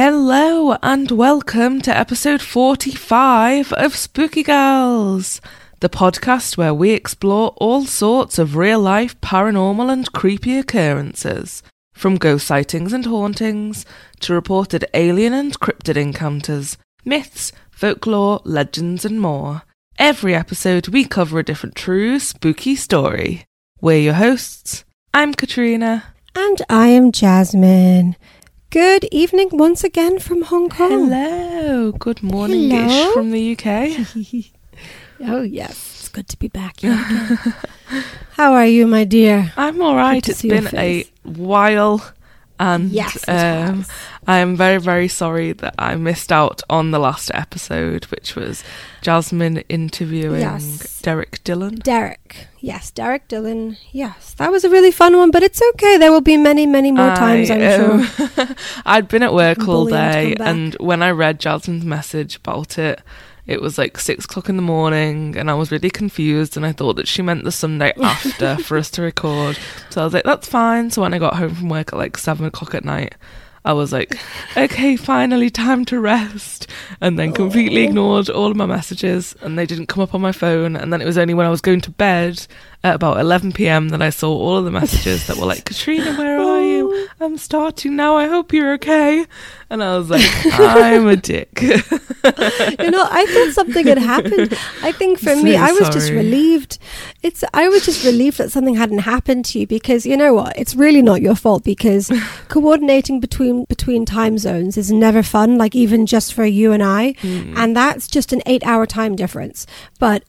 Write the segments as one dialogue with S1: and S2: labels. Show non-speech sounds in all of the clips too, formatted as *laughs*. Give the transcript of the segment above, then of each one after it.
S1: Hello and welcome to episode 45 of Spooky Girls, the podcast where we explore all sorts of real life paranormal and creepy occurrences, from ghost sightings and hauntings to reported alien and cryptid encounters, myths, folklore, legends, and more. Every episode we cover a different true spooky story. We're your hosts. I'm Katrina.
S2: And I am Jasmine. Good evening once again from Hong Kong.
S1: Hello. Good morning
S2: Hello.
S1: from the UK. *laughs*
S2: Oh, yes. It's good to be back here again. *laughs* How are you, my dear?
S1: I'm all right. It's been a while, and
S2: Yes,
S1: um. I am very, very sorry that I missed out on the last episode, which was Jasmine interviewing
S2: Yes.
S1: Derek Dillon.
S2: Derek. Yes, Derek Dillon. Yes, that was a really fun one, but it's okay. There will be many, many more times, I'm
S1: I,
S2: sure.
S1: um, *laughs* I'd been at work all
S2: Bully him to
S1: day, and when I read Jasmine's message about it, it was like six o'clock in the morning, and I was really confused. And I thought that she meant the Sunday *laughs* after for us to record. So I was like, "That's fine." So when I got home from work at like seven o'clock at night, I was like, *laughs* "Okay, finally, time to rest." And then completely ignored all of my messages, and they didn't come up on my phone. And then it was only when I was going to bed at about eleven p.m. that I saw all of the messages that were like, "Katrina, where are *laughs* you?" I'm starting now. I hope you're okay. And I was like, I'm a dick. *laughs*
S2: you know, I thought something had happened. I think for
S1: So
S2: me, I was just relieved. It's I was just relieved that something hadn't happened to you because you know what? It's really not your fault because *laughs* coordinating between between time zones is never fun. Like even just for you and I,
S1: Mm.
S2: and that's just an eight-hour time difference. But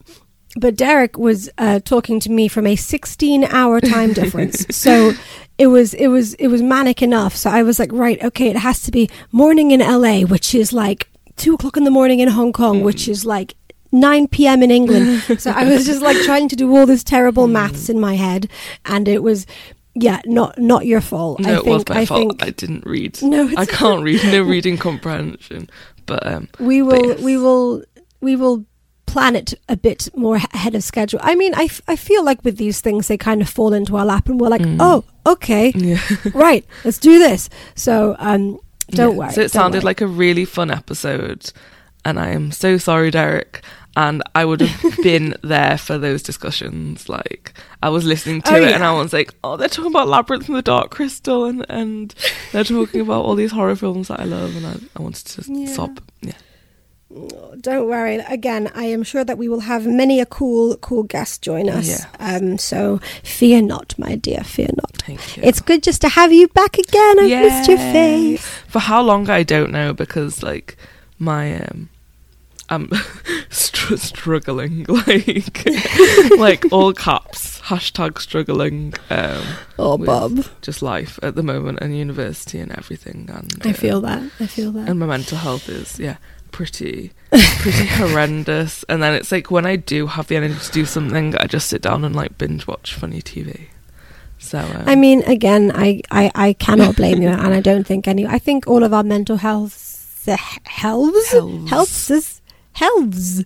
S2: but Derek was uh, talking to me from a 16-hour time difference, *laughs* so it was it was it was manic enough. So I was like, right, okay, it has to be morning in LA, which is like two o'clock in the morning in Hong Kong, which is like. 9 p.m. in England. *laughs* so I was just like trying to do all this terrible maths in my head and it was yeah, not not your fault.
S1: no,
S2: I
S1: it was my
S2: I
S1: fault.
S2: think
S1: I didn't read.
S2: No,
S1: I can't read. No reading comprehension. But um,
S2: we
S1: But
S2: will
S1: yes.
S2: we will we will plan it a bit more ahead of schedule i mean I, f- I feel like with these things they kind of fall into our lap and we're like
S1: Mm.
S2: oh okay *laughs*
S1: yeah.
S2: right let's do this so um don't
S1: Yeah.
S2: worry
S1: So it sounded
S2: worry.
S1: like a really fun episode. And I am so sorry, Derek. And I would have *laughs* been there for those discussions. Like, I was listening to
S2: Oh,
S1: it and. I was like, oh, they're talking about Labyrinth and the Dark Crystal. And, and they're talking about all these horror films that I love. And I, I wanted to
S2: Yeah.
S1: sob. Yeah.
S2: Don't worry. Again i am sure that we will have many a cool cool guest join us.
S1: Yeah.
S2: um so fear not my dear fear not.
S1: Thank you.
S2: it's good just to have you back again. I've missed your face.
S1: For how long I don't know because like my um I'm *laughs* str- struggling *laughs* like *laughs* like all caps hashtag struggling um
S2: oh bob.
S1: just life at the moment and university and everything and
S2: i
S1: uh,
S2: feel that. I feel that.
S1: and my mental health is yeah pretty *laughs* pretty horrendous and then it's like when I do have the energy to do something I just sit down and like binge watch funny TV so um,
S2: I mean, again, I, I, I cannot blame you, and I don't think any. I think all of our mental health, healths,
S1: Healths.
S2: healths, healths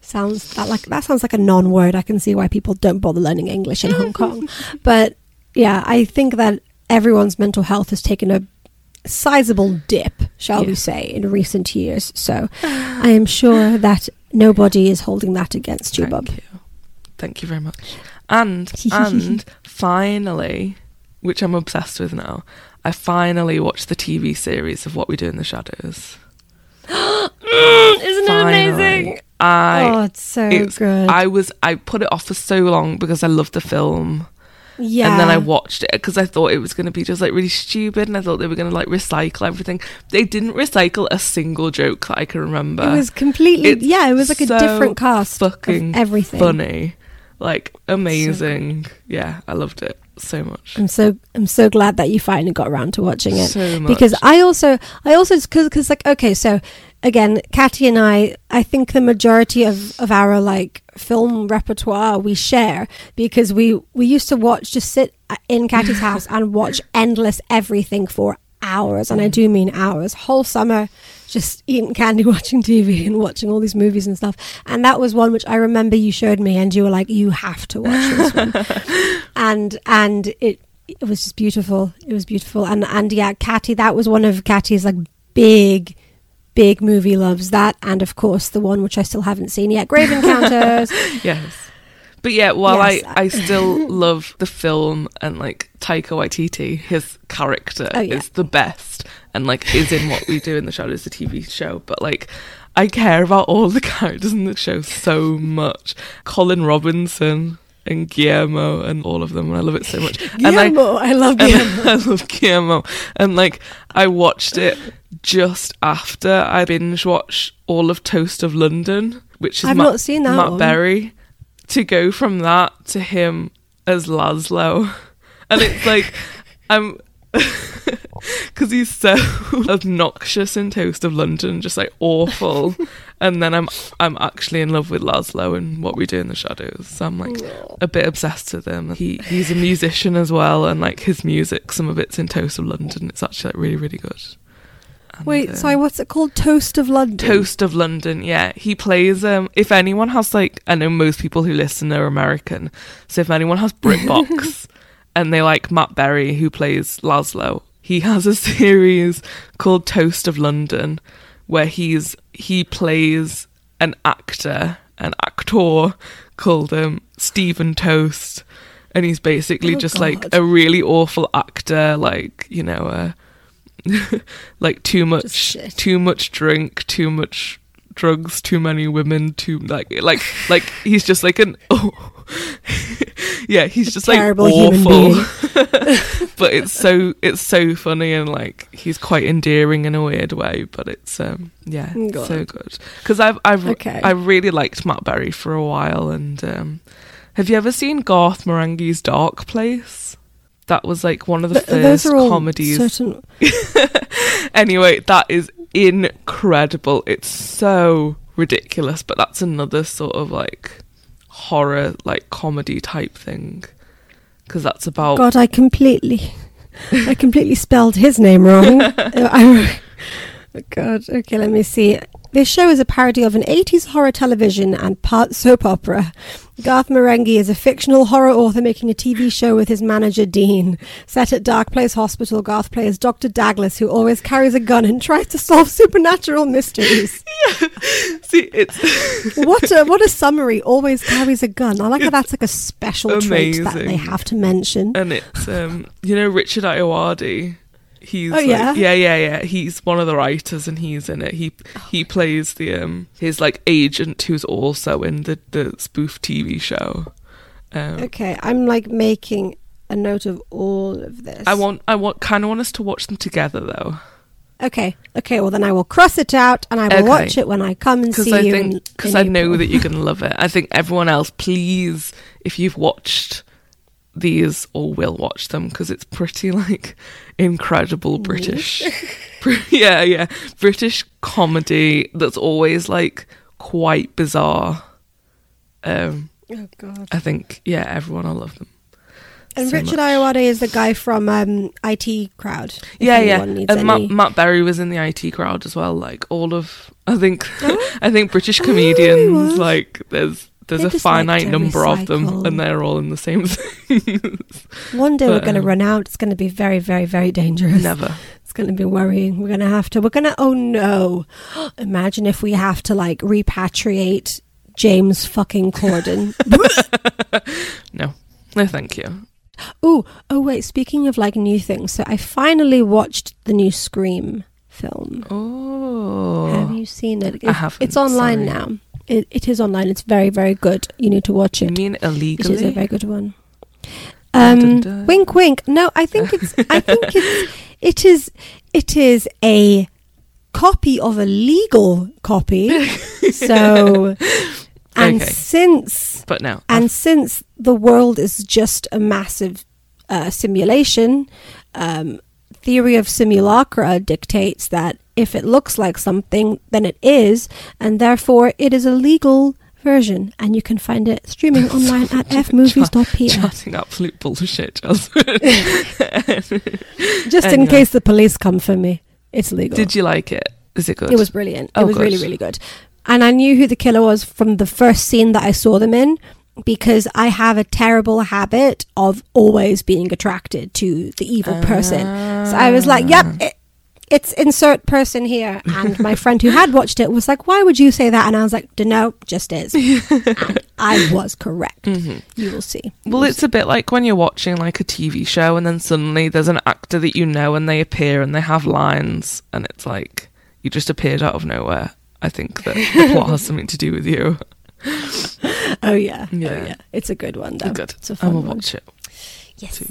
S2: sounds that like that sounds like a non-word. I can see why people don't bother learning English in Hong Kong, *laughs* but yeah, I think that everyone's mental health has taken a sizable dip, shall we say, in recent years. So I am sure that nobody is holding that against you,
S1: Thank
S2: Bob.
S1: you. Thank you very much. And *laughs* and finally, which I'm obsessed with now, I finally watched the TV series of What We Do in the Shadows. *gasps*
S2: Isn't it amazing?
S1: I
S2: oh, it's so
S1: it's-
S2: good.
S1: I was I put it off for so long because I loved the film.
S2: Yeah.
S1: And then I watched it because I thought it was going to be just like really stupid, and I thought they were going to like recycle everything. They didn't recycle a single joke that I can remember.
S2: It was completely
S1: It's
S2: yeah. It was like a different cast
S1: fucking
S2: everything.
S1: funny, like amazing. yeah, I loved it so much.
S2: I'm so I'm so glad that you finally got around to watching it
S1: So
S2: because I also I also because because like okay so again Katty and I I think the majority of of our like film repertoire we share because we we used to watch just sit in Katty's *laughs* house and watch endless everything for hours and I do mean hours whole summer just eating candy *laughs* watching TV and watching all these movies and stuff. And that was one which I remember you showed me and you were like you have to watch this one. *laughs* And and it it was just beautiful. It was beautiful, and and yeah, Catty, that was one of Catty's like big, big movie loves that, and of course the one which I still haven't seen yet, Grave Encounters. *laughs*
S1: yes. But yeah, while
S2: Yes.
S1: I, I still *laughs* love the film and like Taika Waititi, his character
S2: Oh, yeah.
S1: is the best and like is in what we do in the shadows, the TV show. But like I care about all the characters in the show so much. Colin Robinson and Guillermo and all of them, and I love it so much. *laughs* And I,
S2: Guillermo, I, love *laughs* Guillermo.
S1: I love Guillermo. And like I watched it just after I binge watched all of Toast of London, which is
S2: I've
S1: Matt,
S2: not seen that
S1: Matt
S2: one.
S1: Berry. To go from that to him as Laszlo, *laughs* and it's like I'm *laughs* because he's so *laughs* obnoxious in Toast of London, just like awful. *laughs* and then I'm I'm actually in love with Laszlo and what we do in the shadows. So I'm like a bit obsessed with him. He he's a musician as well, and like his music, some of it's in Toast of London. It's actually like really really good. And,
S2: Wait,
S1: um,
S2: sorry, what's it called? Toast of London.
S1: Toast of London, yeah. He plays um if anyone has like I know most people who listen are American. So if anyone has BritBox and they like Matt Berry who plays Laszlo, he has a *laughs* series called Toast of London where he's he plays an actor, an actor called um Stephen Toast. And he's basically
S2: Oh,
S1: just like a really awful actor like, you know, uh *laughs* like too much too much drink, too much drugs, too many women, too like like like he's just like an oh *laughs* yeah, he's just like
S2: terrible
S1: awful. *laughs* *laughs* but it's so it's so funny and like he's quite endearing in a weird way, but it's um yeah, it's so good. Cuz I've I've
S2: Okay.
S1: I really liked Matt Berry for a while and um have you ever seen Garth Marenghi's Dark Place? That was like one of the
S2: Th-
S1: first
S2: those are all
S1: comedies
S2: certain.
S1: anyway, that is incredible. It's so ridiculous, but that's another sort of like horror, like comedy type thing. Because that's about.
S2: God, I completely, I completely spelled his name wrong. *laughs* I, God. Okay, let me see. This show is a parody of an 80s horror television and part soap opera. Garth Marenghi is a fictional horror author making a TV show with his manager Dean. Set at Dark Place Hospital, Garth plays Dr. Douglas, who always carries a gun and tries to solve *laughs* supernatural mysteries. Yeah. *laughs*
S1: See, it's. *laughs*
S2: what a what a summary! Always carries a gun. I like how that's like a special trait that they have to mention.
S1: and it's, um, you know, Richard Ayoade. He's
S2: Oh,
S1: like-
S2: yeah?
S1: yeah, yeah, yeah. He's one of the writers, and he's in it. He he plays the um his like agent who's also in the the spoof TV show. Um,
S2: Okay, I'm like making a note of all of this.
S1: I want I want kind of want us to watch them together though.
S2: Okay, okay. Well, then I will cross it out and I will
S1: Okay.
S2: watch it when I come and
S1: because
S2: see
S1: I
S2: you.
S1: think because I know that you're gonna *laughs* love it. I think everyone else, please, if you've watched these or will watch them, because it's pretty *laughs* like incredible British, *laughs* yeah, yeah, British comedy that's always like quite bizarre. Um,
S2: Oh God.
S1: I think yeah, everyone will love them.
S2: And
S1: so
S2: Richard
S1: much.
S2: Ayoade is the guy from um, IT Crowd.
S1: yeah, yeah. And Matt,
S2: any-
S1: Matt Berry was in the IT crowd as well. Like all of, I think,
S2: Oh. *laughs*
S1: I think British
S2: Oh,
S1: comedians
S2: was.
S1: like there's there's a
S2: like
S1: finite number of them, and they're all in the same *laughs* thing.
S2: One day we're going to
S1: um,
S2: run out. It's going to be very, very, very dangerous.
S1: Never.
S2: It's going to be worrying. We're going to have to. We're going to. Oh no! *gasps* Imagine if we have to like repatriate James fucking Corden. *laughs* *laughs*
S1: No, no, thank you.
S2: oh, oh wait. Speaking of like new things, so I finally watched the new Scream film.
S1: Oh,
S2: Have you seen it?
S1: I haven't,
S2: It's online
S1: sorry.
S2: now. It, it is online. It's very, very good. You need to watch
S1: you
S2: it.
S1: mean
S2: It is a very good one. Um,
S1: dun, dun.
S2: wink, wink. No, I think it's. I *laughs* think it's. It is. It is a copy of a legal copy. *laughs* So, and
S1: Okay.
S2: since
S1: But no,
S2: and since the world is just a massive uh, simulation, um, theory of simulacra dictates that if it looks like something, then it is, and therefore it is a legal version, and you can find it streaming *laughs* online at fmovies.pl.
S1: chatting absolute bullshit.
S2: Just *laughs* in case the police come for me, it's legal.
S1: Did you like it? Is it good?
S2: It was brilliant.
S1: Oh,
S2: it was really,
S1: good.
S2: really good. And I knew who the killer was from the first scene that I saw them in because I have a terrible habit of always being attracted to the evil person. So I was like, yep,
S1: Ah.
S2: it, it's insert person here. And my friend who had watched it was like, why would you say that? And I was like, no, just is. and *laughs* I was correct. Mm-hmm. You will see.
S1: Well, it's a bit like when you're watching like a TV show and then suddenly there's an actor that you know and they appear and they have lines and it's like you just appeared out of nowhere. I think that the plot has something to do with you. *laughs*
S2: Oh, yeah.
S1: Oh, yeah.
S2: Oh, yeah. It's a good one, though.
S1: Good.
S2: It's a
S1: I
S2: fun
S1: will
S2: one.
S1: watch it
S2: Yes.
S1: too.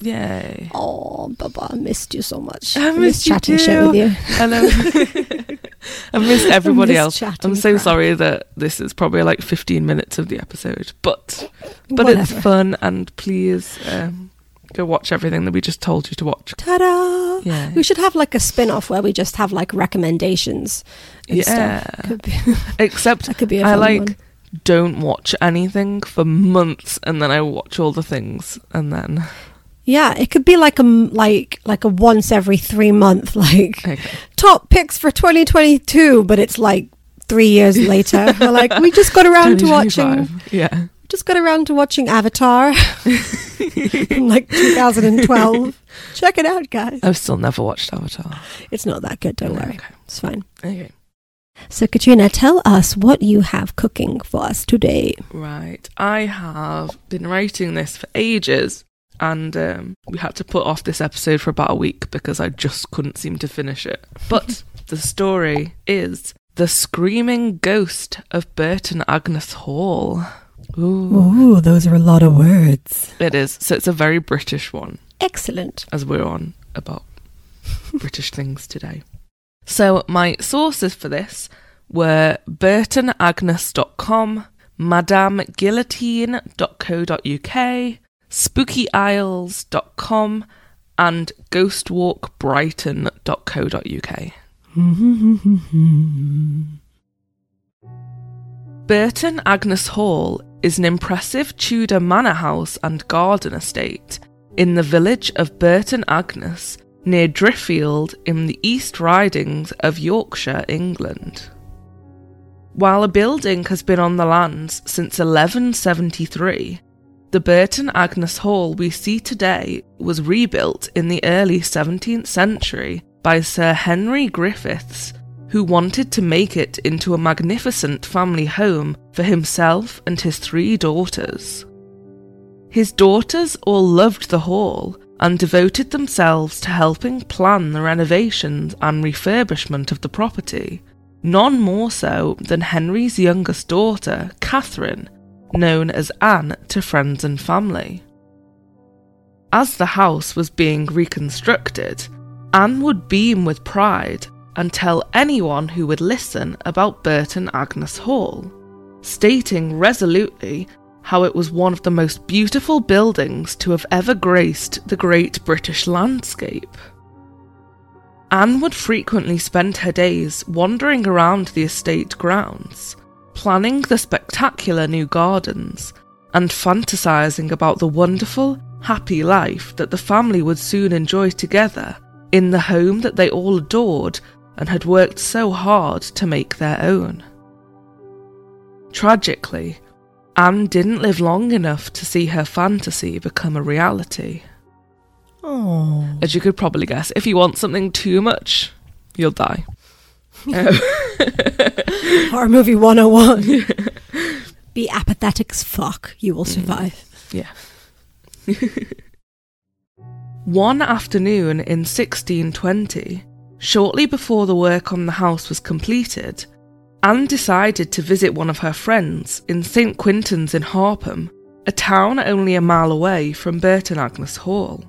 S1: Yay.
S2: Oh, Baba, I missed you so much.
S1: I
S2: missed
S1: missed
S2: chatting shit with you.
S1: I know. *laughs* *laughs* I missed everybody
S2: missed
S1: else. I'm so
S2: crap.
S1: sorry that this is probably like 15 minutes of the episode, but but it's fun and please um, go watch everything that we just told you to watch.
S2: Ta-da!
S1: Yeah.
S2: We should have like a spin-off where we just have like recommendations. And
S1: Yeah.
S2: Stuff. Could be, *laughs*
S1: Except
S2: that could be a
S1: I like
S2: one.
S1: don't watch anything for months and then I watch all the things and then
S2: Yeah, it could be like a like like a once every three month *laughs* like
S1: okay.
S2: top picks for 2022, but it's like three years later. *laughs* We're like, we just got around to watching,
S1: 2025. Yeah.
S2: just got around to watching Avatar *laughs* in like 2012. Check it out, guys.
S1: I've still never watched Avatar.
S2: It's not that good. Don't worry,
S1: Okay.
S2: it's fine.
S1: Okay.
S2: So, Katrina, tell us what you have cooking for us today.
S1: Right. I have been writing this for ages and um, we had to put off this episode for about a week because I just couldn't seem to finish it. But *laughs* the story is The Screaming Ghost of Burton Agnes Hall. Ooh.
S2: Ooh, those are a lot of words.
S1: It is. So it's a very British one.
S2: Excellent.
S1: as we're on about British things today. So my sources for this were burtonagnes.com, madameguillotine.co.uk, spookyisles.com, and ghostwalkbrighton.co.uk. Burton Agnes Hall is an impressive Tudor manor house and garden estate in the village of Burton Agnes near Driffield in the East Ridings of Yorkshire, England. While a building has been on the lands since 1173, the Burton Agnes Hall we see today was rebuilt in the early 17th century by Sir Henry Griffiths, who wanted to make it into a magnificent family home for himself and his three daughters. His daughters all loved the hall and devoted themselves to helping plan the renovations and refurbishment of the property, none more so than Henry's youngest daughter, Catherine, known as Anne to friends and family. As the house was being reconstructed, Anne would beam with pride and tell anyone who would listen about Burton Agnes Hall, stating resolutely how it was one of the most beautiful buildings to have ever graced the great British landscape. Anne would frequently spend her days wandering around the estate grounds, planning the spectacular new gardens, and fantasizing about the wonderful, happy life that the family would soon enjoy together in the home that they all adored and had worked so hard to make their own. Tragically, Anne didn't live long enough to see her fantasy become a reality.
S2: Oh.
S1: As you could probably guess, if you want something too much, you'll die. Um, *laughs*
S2: Horror movie 101. *laughs* Be apathetic as fuck. You will survive.
S1: Yeah. *laughs* One afternoon in 1620, shortly before the work on the house was completed, Anne decided to visit one of her friends in St Quintin's in Harpham, a town only a mile away from Burton Agnes Hall.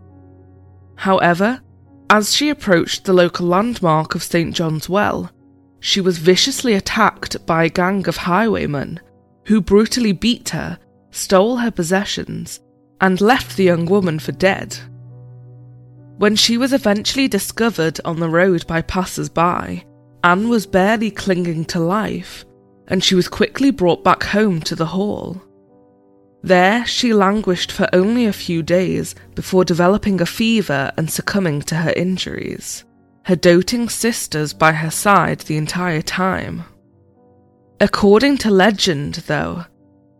S1: However, as she approached the local landmark of St John's Well, she was viciously attacked by a gang of highwaymen who brutally beat her, stole her possessions, and left the young woman for dead. When she was eventually discovered on the road by passers by, Anne was barely clinging to life, and she was quickly brought back home to the hall. There, she languished for only a few days before developing a fever and succumbing to her injuries, her doting sisters by her side the entire time. According to legend, though,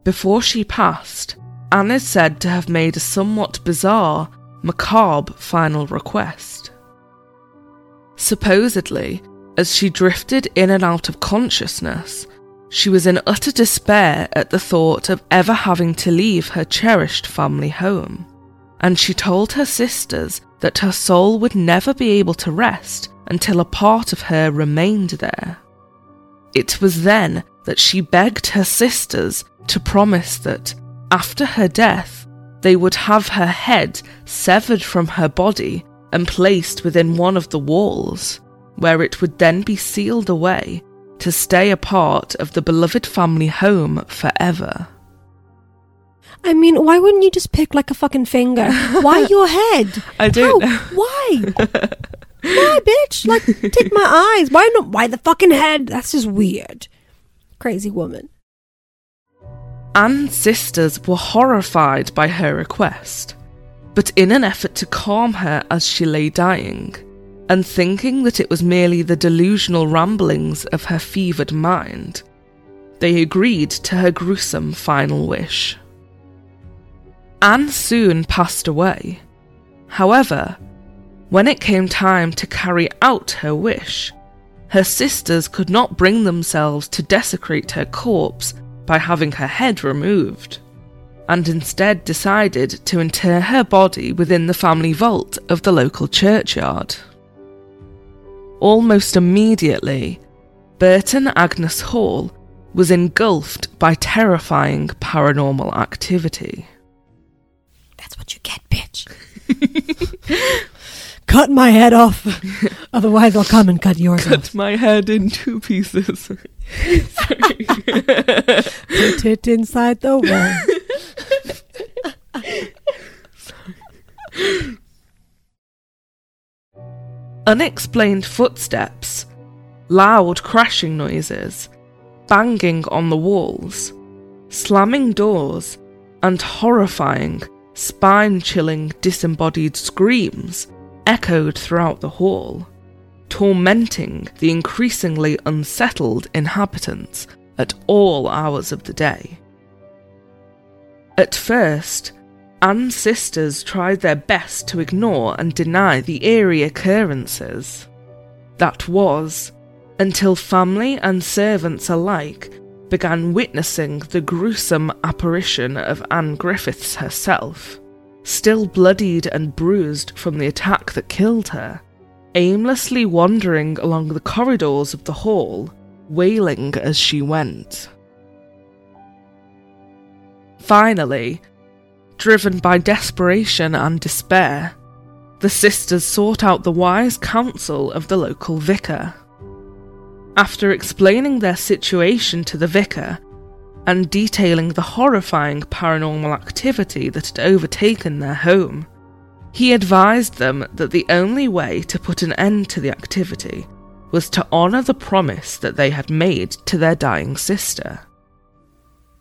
S1: before she passed, Anne is said to have made a somewhat bizarre, macabre final request. Supposedly, as she drifted in and out of consciousness, she was in utter despair at the thought of ever having to leave her cherished family home, and she told her sisters that her soul would never be able to rest until a part of her remained there. It was then that she begged her sisters to promise that, after her death, they would have her head severed from her body and placed within one of the walls, where it would then be sealed away to stay a part of the beloved family home forever.
S2: I mean, why wouldn't you just pick like a fucking finger? Why *laughs* your head?
S1: I don't
S2: How?
S1: know.
S2: Why? *laughs* why, bitch? Like, take my eyes. Why not? Why the fucking head? That's just weird. Crazy woman.
S1: Anne's sisters were horrified by her request, but in an effort to calm her as she lay dying, and thinking that it was merely the delusional ramblings of her fevered mind, they agreed to her gruesome final wish. Anne soon passed away. However, when it came time to carry out her wish, her sisters could not bring themselves to desecrate her corpse by having her head removed, and instead decided to inter her body within the family vault of the local churchyard. Almost immediately, Burton Agnes Hall was engulfed by terrifying paranormal activity.
S2: That's what you get, bitch. *laughs* cut my head off. *laughs* Otherwise, I'll come and cut yours off.
S1: Cut my head in two pieces. *laughs*
S2: Put it inside the wall.
S1: Unexplained footsteps, loud crashing noises, banging on the walls, slamming doors, and horrifying, spine chilling disembodied screams echoed throughout the hall, tormenting the increasingly unsettled inhabitants at all hours of the day. At first, Anne's sisters tried their best to ignore and deny the eerie occurrences. That was, until family and servants alike began witnessing the gruesome apparition of Anne Griffiths herself, still bloodied and bruised from the attack that killed her, aimlessly wandering along the corridors of the hall, wailing as she went. Finally, driven by desperation and despair, the sisters sought out the wise counsel of the local vicar. After explaining their situation to the vicar and detailing the horrifying paranormal activity that had overtaken their home, he advised them that the only way to put an end to the activity was to honour the promise that they had made to their dying sister.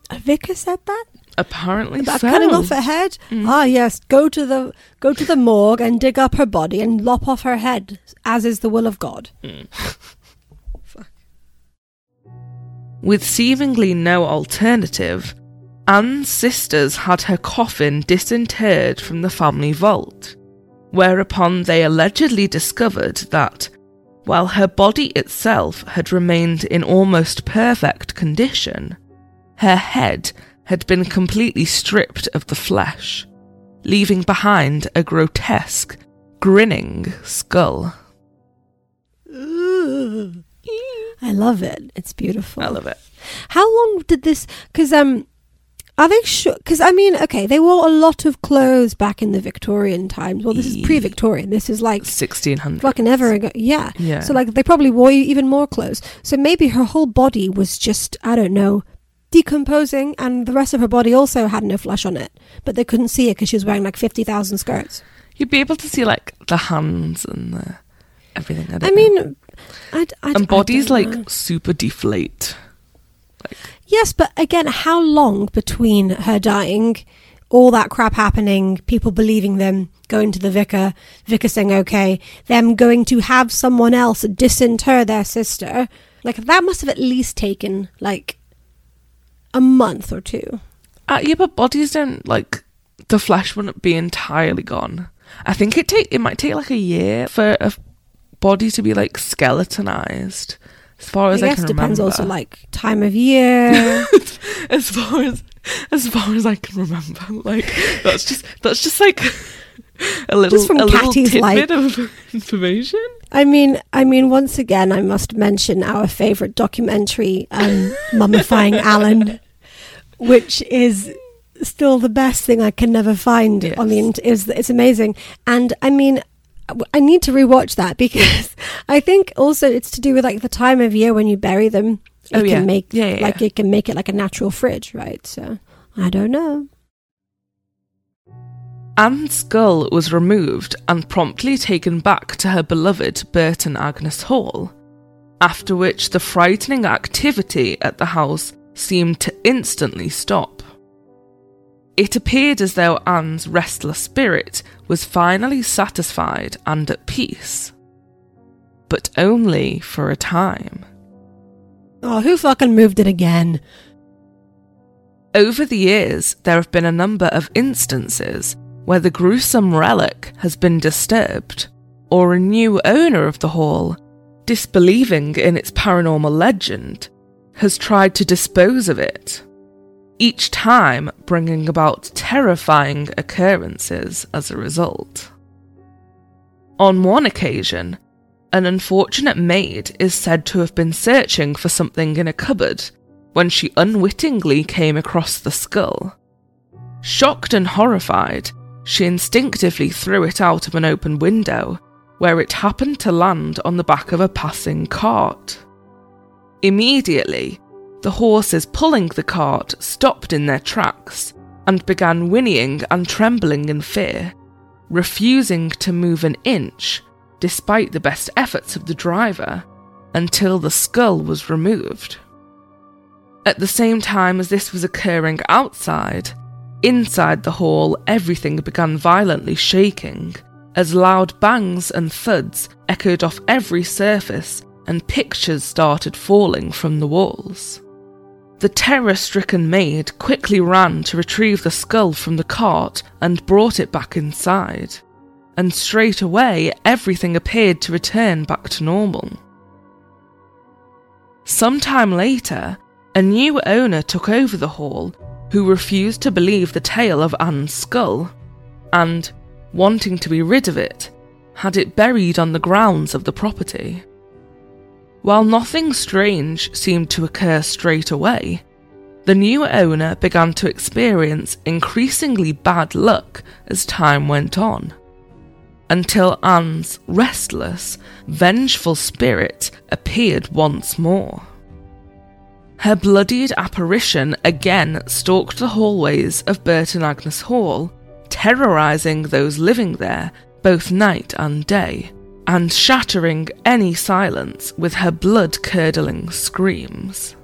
S2: A vicar said that
S1: Apparently
S2: about
S1: so.
S2: cutting off her head. Ah, yes. Go to the go to the morgue and dig up her body and lop off her head, as is the will of God. *laughs*
S1: With seemingly no alternative, Anne's sisters had her coffin disinterred from the family vault, whereupon they allegedly discovered that, while her body itself had remained in almost perfect condition, her head had been completely stripped of the flesh, leaving behind a grotesque, grinning skull.
S2: I love it. It's beautiful.
S1: I love it.
S2: How long did this? Because um, are they sure? Because I mean, okay, they wore a lot of clothes back in the Victorian times. Well, this is pre-Victorian. This is like
S1: 1600.
S2: fucking ever ago. Yeah.
S1: Yeah.
S2: So like they probably wore even more clothes. So maybe her whole body was just I don't know decomposing, and the rest of her body also had no flesh on it, but they couldn't see it because she was wearing like fifty thousand skirts.
S1: You'd be able to see like the hands and the everything. I,
S2: I mean, I, I,
S1: and bodies like
S2: know.
S1: super deflate.
S2: Yes, but again, how long between her dying, all that crap happening, people believing them, going to the vicar, vicar saying okay, them going to have someone else disinter their sister? Like that must have at least taken like a month or two.
S1: Uh, yeah, but bodies don't like the flesh wouldn't be entirely gone. I think it take it might take like a year for a body to be like skeletonized. As far as
S2: I
S1: I,
S2: guess
S1: can
S2: depends
S1: remember.
S2: also like time of year. *laughs*
S1: as far as as far as I can remember, like that's just that's just like a little
S2: Just from
S1: a little tidbit of *laughs* information.
S2: I mean, I mean, once again, I must mention our favorite documentary, um, *laughs* "Mummifying Alan," which is still the best thing I can never find on the
S1: Yes.
S2: internet. It's, it's amazing, and I mean, I need to rewatch that because *laughs* I think also it's to do with like the time of year when you bury them. Oh, it
S1: Oh,
S2: can
S1: yeah.
S2: make
S1: Yeah, yeah,
S2: like
S1: yeah.
S2: it can make it like a natural fridge, right? So I don't know.
S1: Anne's skull was removed and promptly taken back to her beloved Burton Agnes Hall, after which the frightening activity at the house seemed to instantly stop. It appeared as though Anne's restless spirit was finally satisfied and at peace. But only for a time.
S2: Oh, who fucking moved it again?
S1: Over the years, there have been a number of instances where the gruesome relic has been disturbed, or a new owner of the hall, disbelieving in its paranormal legend, has tried to dispose of it, each time bringing about terrifying occurrences as a result. On one occasion, an unfortunate maid is said to have been searching for something in a cupboard when she unwittingly came across the skull. Shocked and horrified, she instinctively threw it out of an open window, where it happened to land on the back of a passing cart. Immediately, the horses pulling the cart stopped in their tracks and began whinnying and trembling in fear, refusing to move an inch despite the best efforts of the driver until the skull was removed. At the same time as this was occurring outside, inside the hall everything began violently shaking as loud bangs and thuds echoed off every surface and pictures started falling from the walls. The terror stricken maid quickly ran to retrieve the skull from the cart and brought it back inside, and straight away everything appeared to return back to normal. Sometime later, a new owner took over the hall who refused to believe the tale of Anne's skull, and, wanting to be rid of it, had it buried on the grounds of the property. While nothing strange seemed to occur straight away, the new owner began to experience increasingly bad luck as time went on, until Anne's restless, vengeful spirit appeared once more. Her bloodied apparition again stalked the hallways of Burton Agnes Hall, terrorising those living there both night and day, and shattering any silence with her blood curdling screams.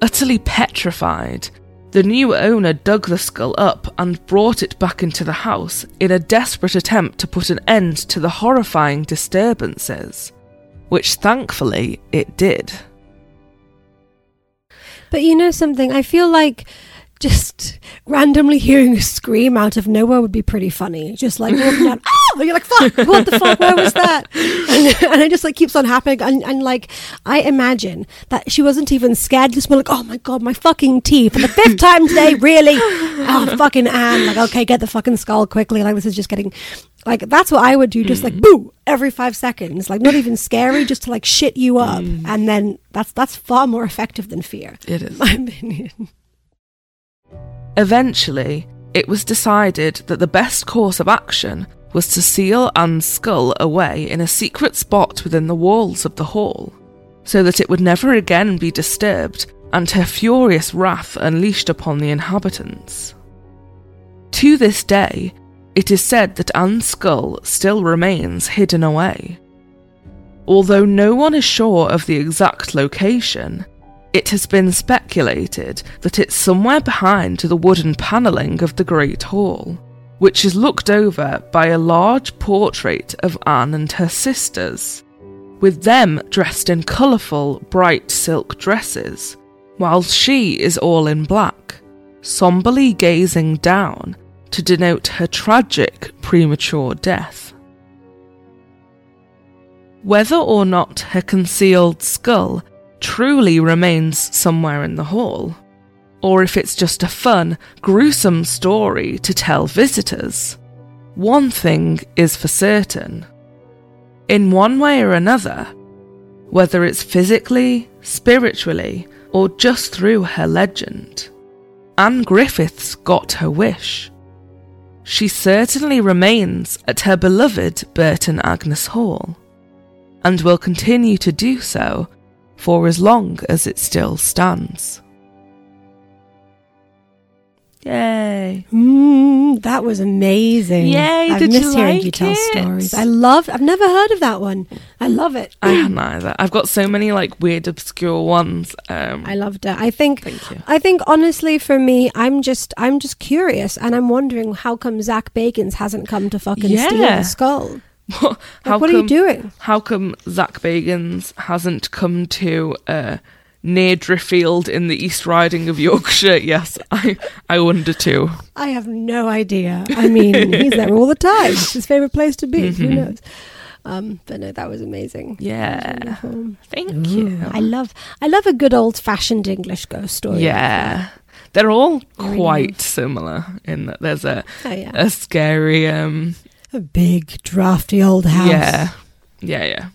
S1: Utterly petrified, the new owner dug the skull up and brought it back into the house in a desperate attempt to put an end to the horrifying disturbances, which thankfully it did.
S2: But you know something? I feel like just *laughs* randomly hearing a scream out of nowhere would be pretty funny. Just like walking down, oh, *laughs* you're like, fuck, what the fuck, where was that? *laughs* And, and it just like keeps on happening. And, and like, I imagine that she wasn't even scared. Just more like, oh my god, my fucking teeth for the fifth *laughs* time today, really? Oh, fucking Anne. Like, okay, get the fucking skull quickly. Like, this is just getting. Like that's what I would do, just like mm. boo every five seconds, like not even scary, just to like shit you up, mm. and then that's that's far more effective than fear.
S1: It is.
S2: My opinion.
S1: Eventually, it was decided that the best course of action was to seal Anne's skull away in a secret spot within the walls of the hall, so that it would never again be disturbed and her furious wrath unleashed upon the inhabitants. To this day, it is said that Anne's skull still remains hidden away. Although no one is sure of the exact location, it has been speculated that it's somewhere behind the wooden panelling of the Great Hall, which is looked over by a large portrait of Anne and her sisters, with them dressed in colourful, bright silk dresses, while she is all in black, somberly gazing down to denote her tragic premature death. Whether or not her concealed skull truly remains somewhere in the hall, or if it's just a fun, gruesome story to tell visitors, one thing is for certain. In one way or another, whether it's physically, spiritually, or just through her legend, Anne Griffiths got her wish. She certainly remains at her beloved Burton Agnes Hall, and will continue to do so for as long as it still stands. Yay!
S2: Mm, that was amazing.
S1: Yay,
S2: I've
S1: did you
S2: missed hearing
S1: like
S2: you tell
S1: it?
S2: stories. I love. I've never heard of that one. I love it.
S1: I hadn't either. I've got so many like weird, obscure ones. Um,
S2: I loved it. I think.
S1: thank you.
S2: I think honestly, for me, I'm just, I'm just curious, and I'm wondering how come Zach Bagans hasn't come to fucking steal the skull. *laughs* Like,
S1: how
S2: what
S1: come,
S2: are you doing?
S1: How come Zach Bagans hasn't come to uh, near Driffield in the East Riding of Yorkshire? *laughs* Yes, I I wonder too.
S2: I have no idea. I mean, he's there all the time. It's his favorite place to be. Who
S1: Mhm.
S2: knows? Um, but no, that was amazing. That was
S1: Yeah, thank
S2: Ooh,
S1: you.
S2: I love, I love a good old fashioned English ghost story.
S1: Yeah, they're all quite similar in that there's a
S2: Oh yeah.
S1: a scary um
S2: A big drafty old house.
S1: yeah yeah yeah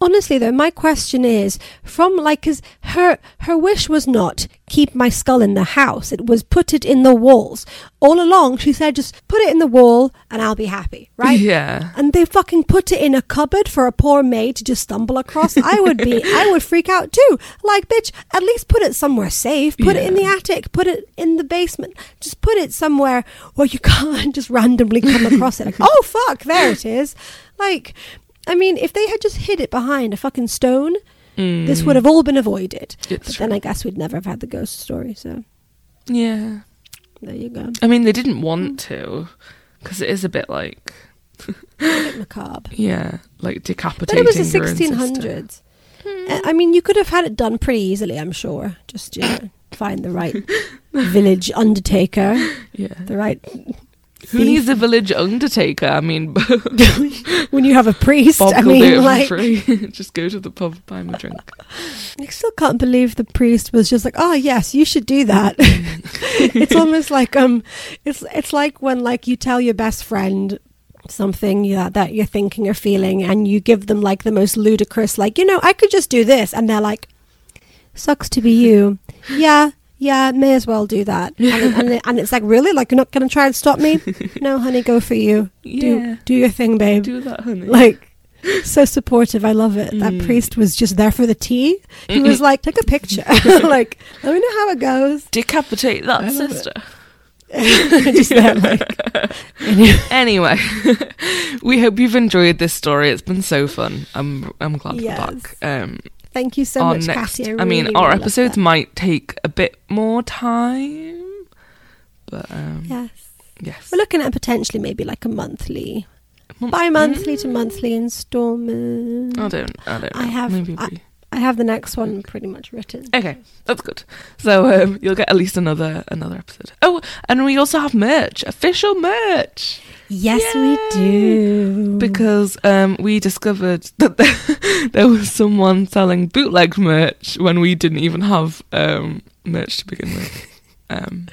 S2: Honestly, though, my question is from like, cause her her wish was not keep my skull in the house. It was put it in the walls. All along, she said, just put it in the wall and I'll be happy, right?
S1: yeah
S2: And they fucking put it in a cupboard for a poor maid to just stumble across. I would be, *laughs* I would freak out too. Like, bitch, at least put it somewhere safe. Put it in the attic. Put it in the basement. Just put it somewhere where you *laughs* can't just randomly come across it. Like, *laughs* oh fuck, there it is. Like, I mean, if they had just hid it behind a fucking stone, this
S1: Mm,
S2: would have all been avoided.
S1: it's
S2: But
S1: true.
S2: then I guess we'd never have had the ghost story. So
S1: yeah
S2: there you go.
S1: I mean they didn't want to because it is a bit like
S2: A bit macabre. *laughs*
S1: yeah like decapitating.
S2: But it was the
S1: your own sister.
S2: 1600s. Uh, I mean, you could have had it done pretty easily, I'm sure. Just you know, find the right *laughs* village undertaker,
S1: yeah
S2: the right.
S1: Who needs a village undertaker I mean *laughs*
S2: when you have a priest?
S1: Bob
S2: I
S1: will do it
S2: mean, like, *laughs*
S1: just go to the pub buy me a drink
S2: I still can't believe the priest was just like, "Oh yes, you should do that." *laughs* it's almost like um, it's it's like when like you tell your best friend something yeah, that you're thinking or feeling, and you give them like the most ludicrous, like you know, I could just do this, and they're like, "Sucks to be you." yeah, yeah, may as well do that. *laughs* And, it, and, it, and it's like, really, like you're not gonna try and stop me? *laughs* no, honey, go for you.
S1: yeah
S2: Do do your thing, babe.
S1: do that honey
S2: Like. So supportive, I love it. That
S1: Mm.
S2: priest was just there for the tea. He was like, "Take a picture, *laughs* like, let me know how it goes."
S1: decapitate that
S2: I
S1: sister
S2: just there, like,
S1: anyway we hope you've enjoyed this story it's been so fun i'm i'm glad we're back um
S2: Thank you so
S1: our
S2: much,
S1: next
S2: Cassie.
S1: i mean our
S2: really
S1: episodes might take a bit more time but um
S2: Yes,
S1: yes
S2: we're looking at potentially maybe like a monthly,
S1: Mon-
S2: bi-monthly to
S1: Mm.
S2: monthly installment.
S1: i don't i don't
S2: I
S1: know.
S2: have-
S1: Maybe
S2: I-
S1: we-
S2: I have the next one pretty much written.
S1: okay that's good so um you'll get at least another another episode oh and we also have merch official merch
S2: Yes,
S1: Yay!
S2: we do.
S1: because um, we discovered that there, *laughs* there was someone selling bootleg merch when we didn't even have um, merch to begin with. *laughs* Um,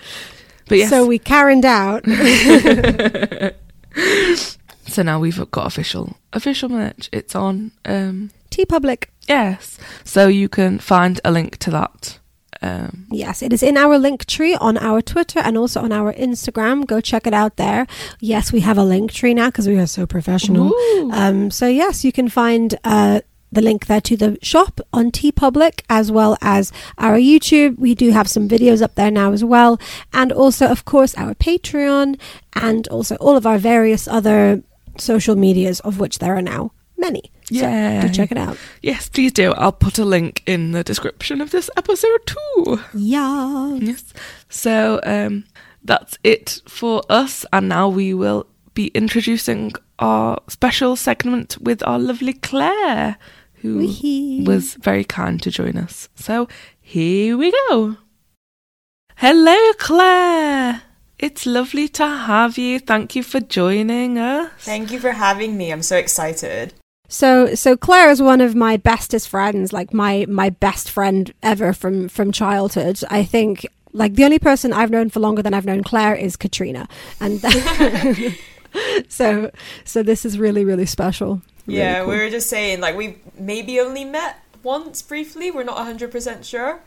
S1: but yes,
S2: So we Karened out. *laughs*
S1: so now we've got official official merch. It's on um,
S2: TeePublic.
S1: Yes, so you can find a link to that. Um,
S2: Yes, it is in our link tree on our Twitter and also on our Instagram. Go check it out there. Yes, we have a link tree now because we are so professional. Um, so yes, you can find uh, the link there to the shop on TeePublic as well as our YouTube. We do have some videos up there now as well, and also of course our Patreon and also all of our various other social medias, of which there are now many.
S1: yeah,
S2: So do check it out.
S1: yes, please do. I'll put a link in the description of this episode too.
S2: Yeah.
S1: Yes. So um, that's it for us, and now we will be introducing our special segment with our lovely Claire, who
S2: Wee-hee.
S1: was very kind to join us. So here we go. Hello, Claire. It's lovely to have you. Thank you for joining us.
S3: Thank you for having me. I'm so excited.
S2: So so Claire is one of my bestest friends, like my my best friend ever from from childhood. I think like the only person I've known for longer than I've known Claire is Katrina, and *laughs* so so this is really really special. Really
S3: yeah,
S2: cool.
S3: we were just saying like we maybe only met once briefly. We're not hundred percent sure,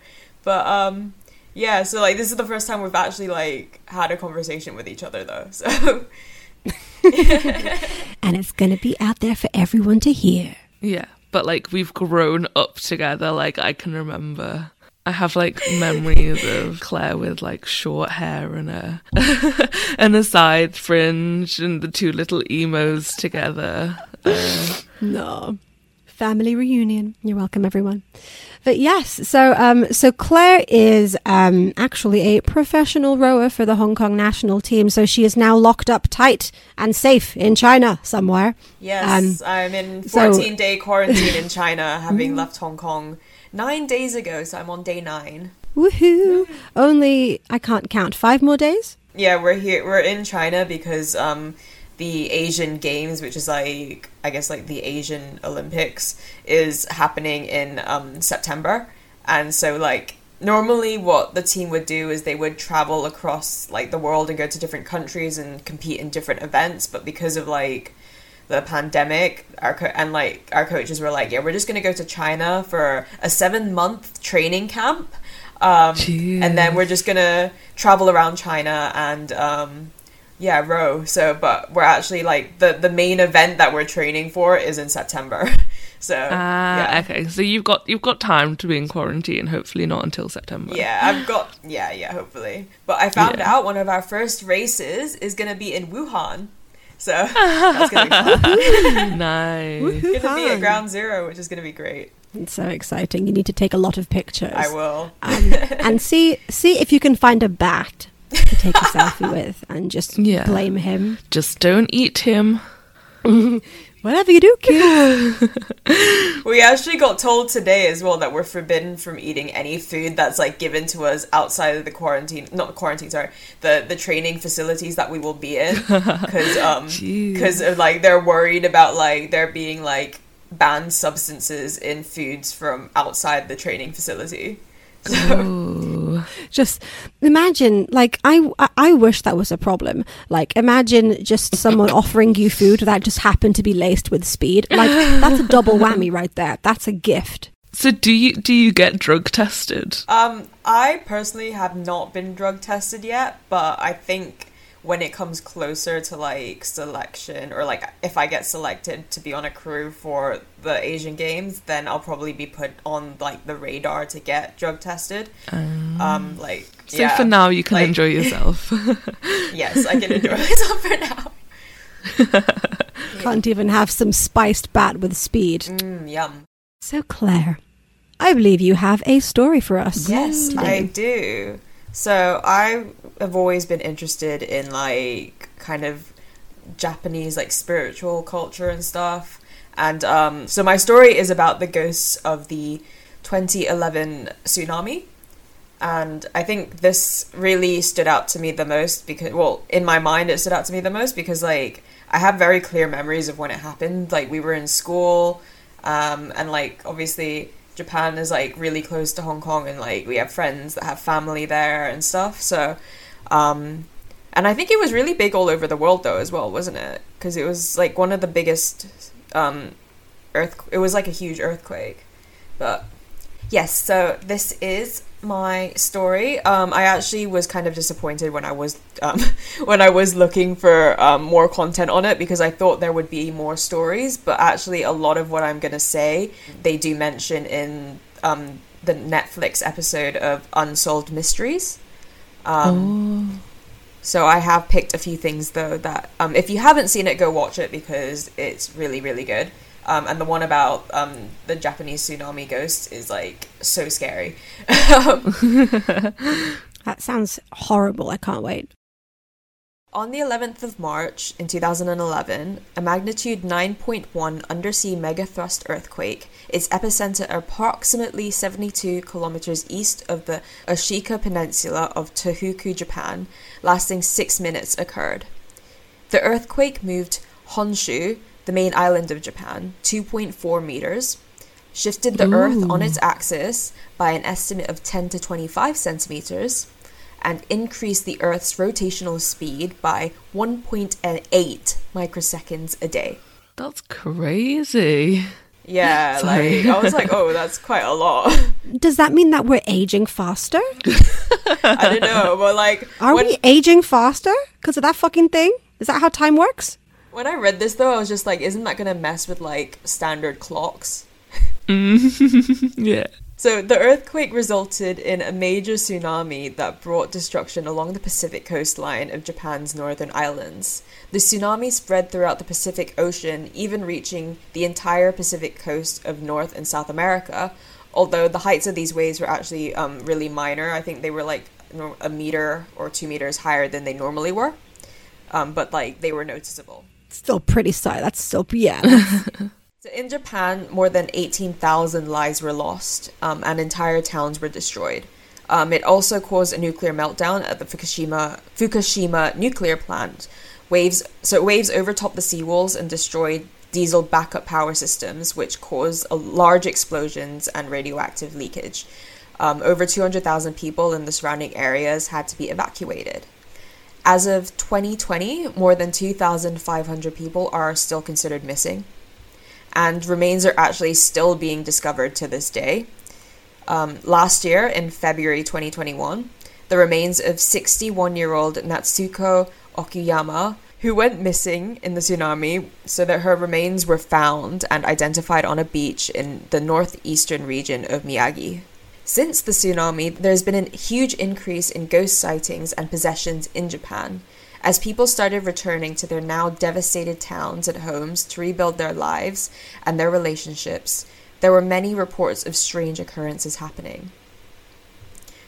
S3: but um, yeah. So like this is the first time we've actually like had a conversation with each other though. *laughs* So *laughs*
S2: and it's gonna be out there for everyone to hear.
S1: Yeah, but like we've grown up together. Like I can remember. I have like memories of Claire with like short hair and a *laughs* and a side fringe and the two little emos together. Uh,
S2: No. Family reunion. You're welcome, everyone. But yes, so um, so Claire is um, actually a professional rower for the Hong Kong national team. So she is now locked up tight and safe in China somewhere.
S3: yes, I'm in
S2: so-
S3: fourteen day quarantine in China, having left Hong Kong nine days ago. So I'm on day nine.
S2: Woohoo! Only I can't count five more days.
S3: Yeah, we're here. We're in China because um, the Asian Games, which is like I guess like the Asian Olympics, is happening in um, September, and so like normally what the team would do is they would travel across like the world and go to different countries and compete in different events, but because of like the pandemic our co- and like our coaches were like yeah we're just going to go to china for a seven month training camp. Um, and then we're just going to travel around china and um, yeah row so but we're actually like the the main event that we're training for is in september *laughs* so
S1: ah,
S3: yeah
S1: okay. So you've got you've got time to be in quarantine. Hopefully not until September.
S3: yeah i've got yeah yeah hopefully but i found
S1: Yeah.
S3: out one of our first races is going to be in wuhan so *laughs* that's going to be fun *laughs*
S1: nice.
S3: going to be at ground zero which is going to be great
S2: It's so exciting. You need to take a lot of pictures.
S3: i will
S2: um, and see see if you can find a bat to take a selfie with, and just
S1: Yeah.
S2: blame him.
S1: Just don't eat him. *laughs*
S2: Whatever you do, kid. *laughs*
S3: We actually got told today as well that we're forbidden from eating any food that's like given to us outside of the quarantine, not the quarantine, sorry, the the training facilities that we will be in, *laughs* because um, because like they're worried about like there being like banned substances in foods from outside the training facility.
S1: Ooh. *laughs*
S2: just imagine, like I, I- I wish that was a problem. Like imagine just someone offering you food that just happened to be laced with speed. Like that's a double *laughs* whammy right there. That's a gift.
S1: So do you do you get drug tested?
S3: Um, I personally have not been drug tested yet, but I think when it comes closer to like selection or like if I get selected to be on a crew for the Asian Games, then I'll probably be put on like the radar to get drug tested. Um, like
S1: So
S3: yeah,
S1: for now you can
S3: like-
S1: enjoy *laughs* yourself.
S3: yes, I can enjoy *laughs* myself for now. *laughs*
S2: Can't even have some spiced bat with speed.
S3: Mm, yum.
S2: So Claire, I believe you have a story for us.
S3: Yes,
S2: today.
S3: I do. So I have always been interested in like kind of Japanese like spiritual culture and stuff. And um, so my story is about the ghosts of the 2011 tsunami. And I think this really stood out to me the most because, well, in my mind, it stood out to me the most because, like, I have very clear memories of when it happened. Like, we were in school, um, and, like, obviously, Japan is, like, really close to Hong Kong, and, like, we have friends that have family there and stuff. So, um, and I think it was really big all over the world, though, as well, wasn't it? Because it was, like, one of the biggest, um, earth, it was, like, a huge earthquake. But, yes, so this is my story. Um, I actually was kind of disappointed when I was um, *laughs* when I was looking for um, more content on it because I thought there would be more stories, but actually a lot of what I'm gonna say they do mention in um, the Netflix episode of Unsolved Mysteries. Um, So I have picked a few things though that um, if you haven't seen it, go watch it because it's really really good. Um, and the one about um, the Japanese tsunami ghost is like so scary. *laughs* *laughs*
S2: That sounds horrible. I can't wait.
S3: On the 11th of March in 2011, a magnitude 9.1 undersea megathrust earthquake, its epicenter approximately 72 kilometers east of the Oshika Peninsula of Tohoku, Japan, lasting six minutes, occurred. The earthquake moved Honshu, the main island of Japan, 2.4 meters, shifted the Earth on its axis by an estimate of 10 to 25 centimeters, and increase the Earth's rotational speed by 1.8 microseconds a day.
S1: That's crazy.
S3: Yeah, *laughs*
S1: Sorry.
S3: like I was like, oh, that's quite a lot. *laughs*
S2: Does that mean that we're aging faster?
S3: I don't know, but like *laughs*
S2: Are
S3: when,
S2: we aging faster because of that fucking thing? Is that how time works?
S3: when I read this though, I was just like, isn't that gonna mess with like standard clocks?
S1: Yeah.
S3: So, the earthquake resulted in a major tsunami that brought destruction along the Pacific coastline of Japan's northern islands. The tsunami spread throughout the Pacific Ocean, even reaching the entire Pacific coast of North and South America. Although the heights of these waves were actually um, really minor, I think they were like a meter or two meters higher than they normally were. Um, but like they were noticeable.
S2: Still pretty sorry. That's still yeah. *laughs*
S3: So in Japan, more than 18,000 lives were lost, um, and entire towns were destroyed. Um, it also caused a nuclear meltdown at the Fukushima Fukushima nuclear plant. Waves so waves overtopped the seawalls and destroyed diesel backup power systems, which caused large explosions and radioactive leakage. Um, over 200,000 people in the surrounding areas had to be evacuated. As of 2020, more than 2,500 people are still considered missing and remains are actually still being discovered to this day. Um, last year, in February 2021, the remains of 61 year old Natsuko Okuyama, who went missing in the tsunami, so that her remains were found and identified on a beach in the northeastern region of Miyagi. Since the tsunami, there's been a huge increase in ghost sightings and possessions in Japan, as people started returning to their now devastated towns and homes to rebuild their lives and their relationships, there were many reports of strange occurrences happening.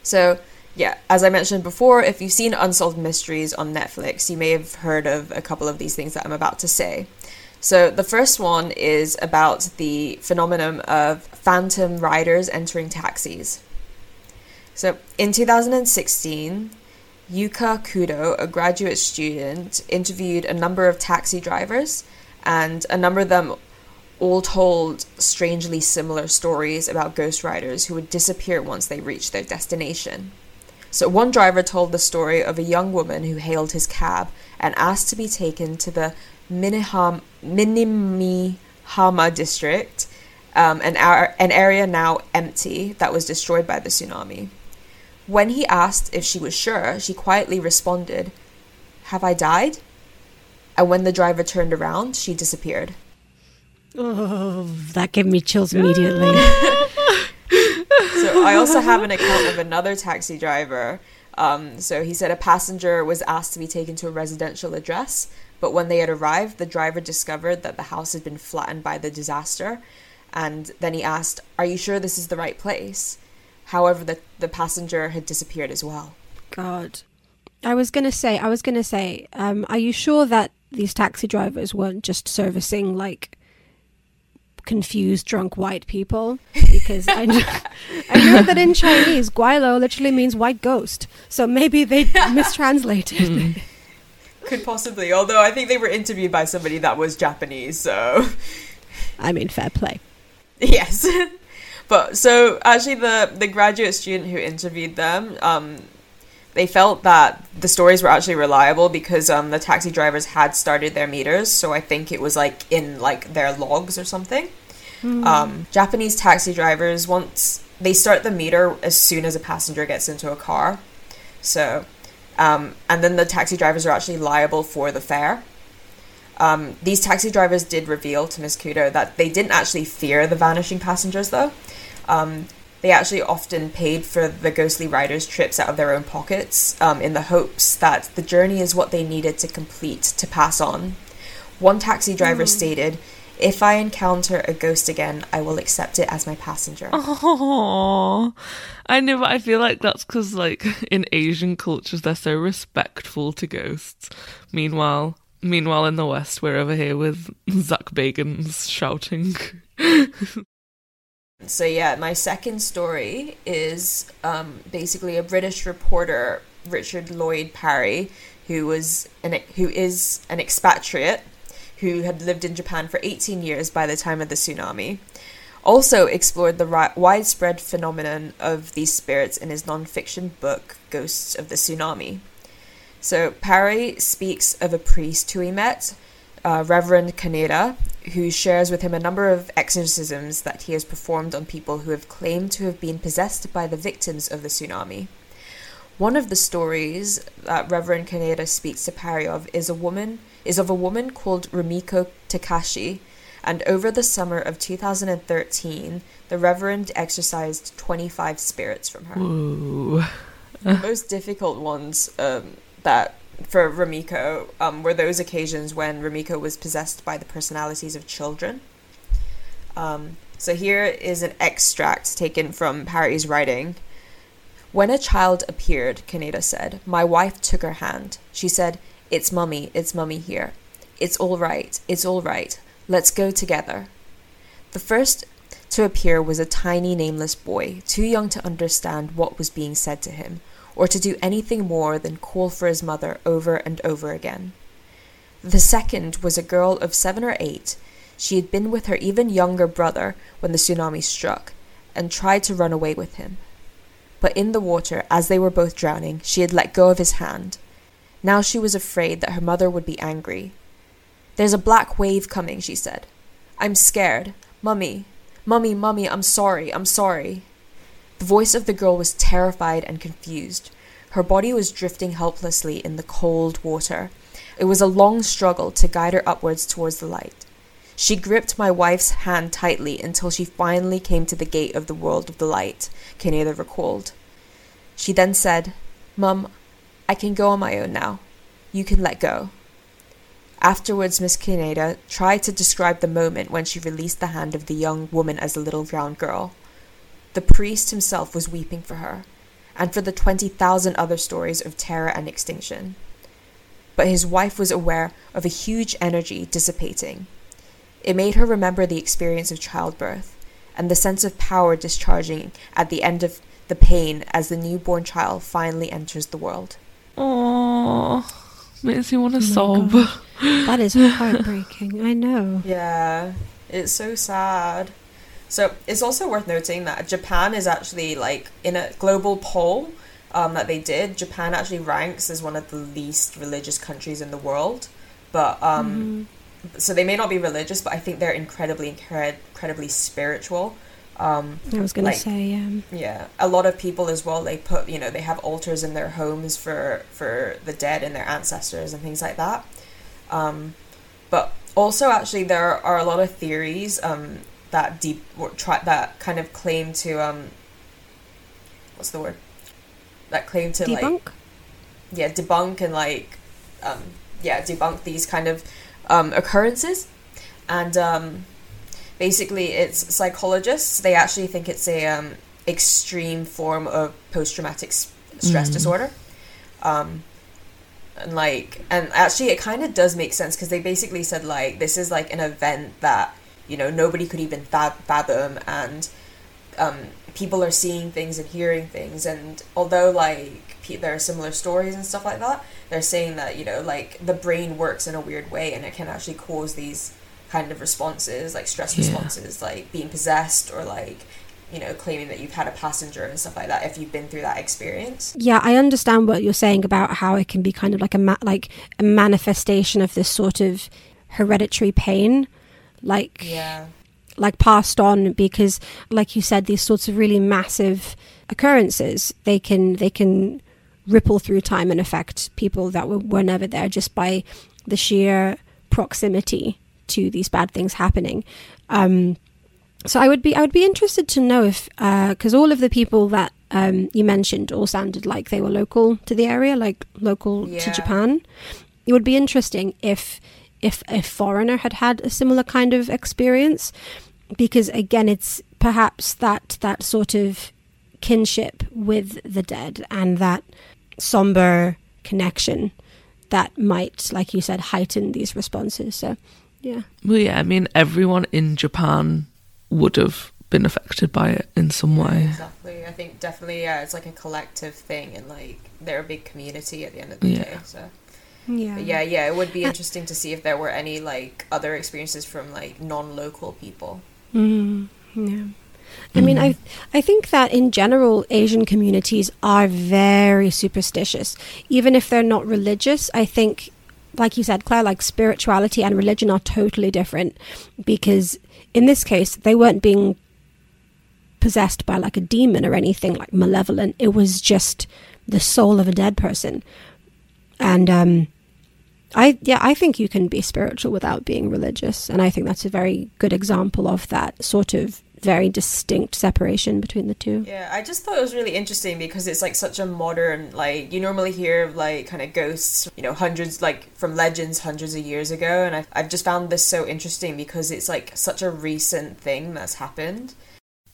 S3: So, yeah, as I mentioned before, if you've seen Unsolved Mysteries on Netflix, you may have heard of a couple of these things that I'm about to say. So, the first one is about the phenomenon of phantom riders entering taxis. So, in 2016, Yuka Kudo, a graduate student, interviewed a number of taxi drivers, and a number of them all told strangely similar stories about ghost riders who would disappear once they reached their destination. So, one driver told the story of a young woman who hailed his cab and asked to be taken to the Miniham- Minamihama district, um, an, ar- an area now empty that was destroyed by the tsunami. When he asked if she was sure, she quietly responded, Have I died? And when the driver turned around, she disappeared.
S2: oh, that gave me chills immediately. *laughs*
S3: So I also have an account of another taxi driver. Um, so he said a passenger was asked to be taken to a residential address, but when they had arrived, the driver discovered that the house had been flattened by the disaster. And then he asked, Are you sure this is the right place? However, the, the passenger had disappeared as well.
S2: God. I was gonna say, I was gonna say, um, are you sure that these taxi drivers weren't just servicing like confused drunk white people? Because I know, I know that in Chinese, gweilo literally means white ghost. So maybe they *laughs* mistranslated.
S3: Could possibly, although I think they were interviewed by somebody that was Japanese, so.
S2: I mean, fair play.
S3: Yes. *laughs* but so actually the the graduate student who interviewed them, um, they felt that the stories were actually reliable because um, the taxi drivers had started their meters, so I think it was like in like their logs or something. Um, Japanese taxi drivers once they start the meter as soon as a passenger gets into a car, so um, and then the taxi drivers are actually liable for the fare. Um, these taxi drivers did reveal to Miss Kudo that they didn't actually fear the vanishing passengers, though. Um, they actually often paid for the ghostly riders' trips out of their own pockets um, in the hopes that the journey is what they needed to complete to pass on. One taxi driver stated, If I encounter a ghost again, I will accept it as my passenger. *laughs*
S1: Oh, I know, but I feel like that's because, like, *laughs* in Asian cultures, they're so respectful to ghosts. Meanwhile, meanwhile, in the West, we're over here with Zach Bagans shouting. *laughs*
S3: So yeah, my second story is um, basically a British reporter, Richard Lloyd Parry, who was an who is an expatriate, who had lived in Japan for 18 years by the time of the tsunami, also explored the ri- widespread phenomenon of these spirits in his non-fiction book Ghosts of the Tsunami. So Parry speaks of a priest who he met, uh, Reverend Kaneda, who shares with him a number of exorcisms that he has performed on people who have claimed to have been possessed by the victims of the tsunami. One of the stories that Reverend Kaneda speaks to Parry of is a woman is of a woman called Rumiko Takashi, and over the summer of 2013, the Reverend exorcised 25 spirits from her.
S1: Ooh.
S3: the most difficult ones um, that for Ramiko um, were those occasions when Ramiko was possessed by the personalities of children. Um, so here is an extract taken from Parry's writing. When a child appeared, Kaneda said, my wife took her hand. She said, It's mummy, it's mummy here. It's all right, it's all right. Let's go together. The first to appear was a tiny, nameless boy, too young to understand what was being said to him, or to do anything more than call for his mother over and over again. The second was a girl of seven or eight. She had been with her even younger brother when the tsunami struck, and tried to run away with him. But in the water, as they were both drowning, she had let go of his hand. Now she was afraid that her mother would be angry. There's a black wave coming, she said. I'm scared. Mummy, Mummy, Mummy, I'm sorry, I'm sorry. The voice of the girl was terrified and confused. Her body was drifting helplessly in the cold water. It was a long struggle to guide her upwards towards the light. She gripped my wife's hand tightly until she finally came to the gate of the world of the light, Kaneda recalled. She then said, Mum, I can go on my own now. You can let go. Afterwards, Miss Kaneda tried to describe the moment when she released the hand of the young woman as a little round girl. The priest himself was weeping for her, and for the 20,000 other stories of terror and extinction. But his wife was aware of a huge energy dissipating. It made her remember the experience of childbirth and the sense of power discharging at the end of the pain as the newborn child finally enters the world.
S1: Oh, makes you want to
S2: my
S1: sob.
S2: That is *laughs* heartbreaking. I know.
S3: Yeah, it's so sad. So it's also worth noting that Japan is actually like in a global poll um, that they did. Japan actually ranks as one of the least religious countries in the world, but um, so they may not be religious, but I think they're incredibly, incredibly spiritual. Um,
S2: I was going
S3: Like-
S2: to say, um,
S3: yeah, a lot of people as well. They put, you know, they have altars in their homes for for the dead and their ancestors and things like that. Um, but also, actually, there are a lot of theories um, that deep or try that kind of claim to um, what's the word? That claim to like yeah debunk and like um, yeah debunk these kind of um, occurrences and um, basically it's psychologists they actually think it's a um, extreme form of post-traumatic s- stress
S1: Mm.
S3: disorder um, and like and actually it kind of does make sense because they basically said like this is like an event that you know nobody could even fathom and um, people are seeing things and hearing things and although like pe- there are similar stories and stuff like that they're saying that you know like the brain works in a weird way and it can actually cause these kind of responses like stress
S1: Yeah.
S3: responses like being possessed or like you know claiming that you've had a passenger and stuff like that if you've been through that experience
S2: Yeah, I understand what you're saying about how it can be kind of like a ma- like a manifestation of this sort of hereditary pain, like
S3: yeah.
S2: like passed on because like you said these sorts of really massive occurrences they can they can ripple through time and affect people that were, were never there just by the sheer proximity to these bad things happening. Um, so I would be I would be interested to know if because all of the people that um, you mentioned all sounded like they were local to the area, like local to Japan. It would be interesting if if a foreigner had had a similar kind of experience, because again, it's perhaps that that sort of kinship with the dead and that somber connection that might, like you said, heighten these responses. So, yeah.
S1: Well, yeah, I mean, everyone in Japan would have been affected by it in some way.
S3: Exactly. I think definitely, yeah, it's like a collective thing, and like they're a big community at the end of the
S1: Yeah.
S3: day. So,
S2: Yeah.
S3: But yeah, yeah, it would be interesting to see if there were any like other experiences from like non-local people.
S2: Mm, yeah. I mean, I I think that in general, Asian communities are very superstitious, even if they're not religious. I think, like you said, Claire, like spirituality and religion are totally different because in this case, they weren't being possessed by like a demon or anything like malevolent. It was just the soul of a dead person, and um, I yeah, I think you can be spiritual without being religious, and I think that's a very good example of that sort of very distinct separation between the two.
S3: Yeah, I just thought it was really interesting because it's like such a modern like you normally hear of like kind of ghosts, you know, hundreds like from legends hundreds of years ago and I I've just found this so interesting because it's like such a recent thing that's happened.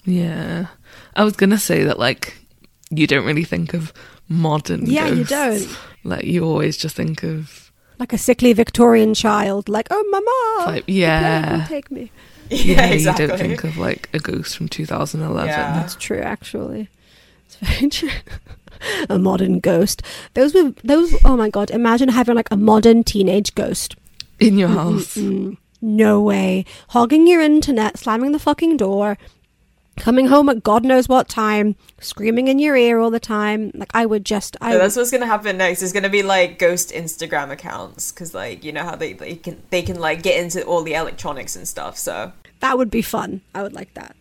S1: Yeah. I was going to say that, like, you don't really think of modern
S2: Yeah, you don't.
S1: Like, you always just think of,
S2: Like a sickly Victorian child, like oh mama,
S1: like,
S2: the plague will
S1: yeah.
S2: take me. *laughs*
S3: Yeah,
S1: you
S3: exactly.
S1: don't think of, like, a ghost from 2011.
S3: Yeah.
S2: That's true, actually. It's very *laughs* true. a modern ghost. Those were those. Oh my god! Imagine having like a modern teenage ghost.
S1: In your house.
S2: Mm, no way. Hogging your internet, slamming the fucking door, coming home at God knows what time, screaming in your ear all the time. Like I would just, I
S3: So that's what's gonna happen next. Is gonna be like ghost Instagram accounts because like you know how they they can they can like get into all the electronics and stuff. So
S2: that would be fun. I would like that.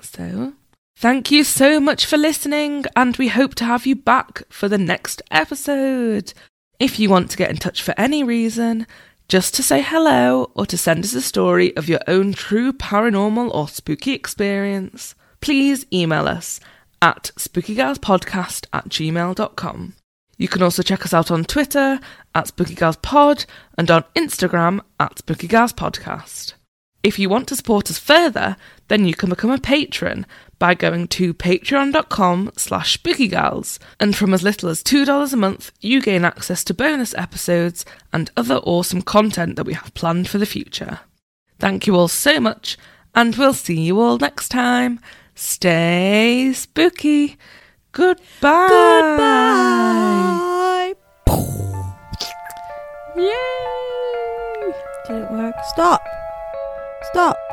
S1: So, thank you so much for listening, and we hope to have you back for the next episode. If you want to get in touch for any reason, just to say hello or to send us a story of your own true paranormal or spooky experience, please email us at spookygirlspodcast at gmail.com. You can also check us out on Twitter at spookygirlspod and on Instagram at spookygirlspodcast. If you want to support us further, then you can become a patron by going to patreon.com slash spookygals. And from as little as $2 a month, you gain access to bonus episodes and other awesome content that we have planned for the future. Thank you all so much, and we'll see you all next time. Stay spooky. Goodbye.
S2: Goodbye.
S1: Yay!
S2: Did it work? Stop. Stop.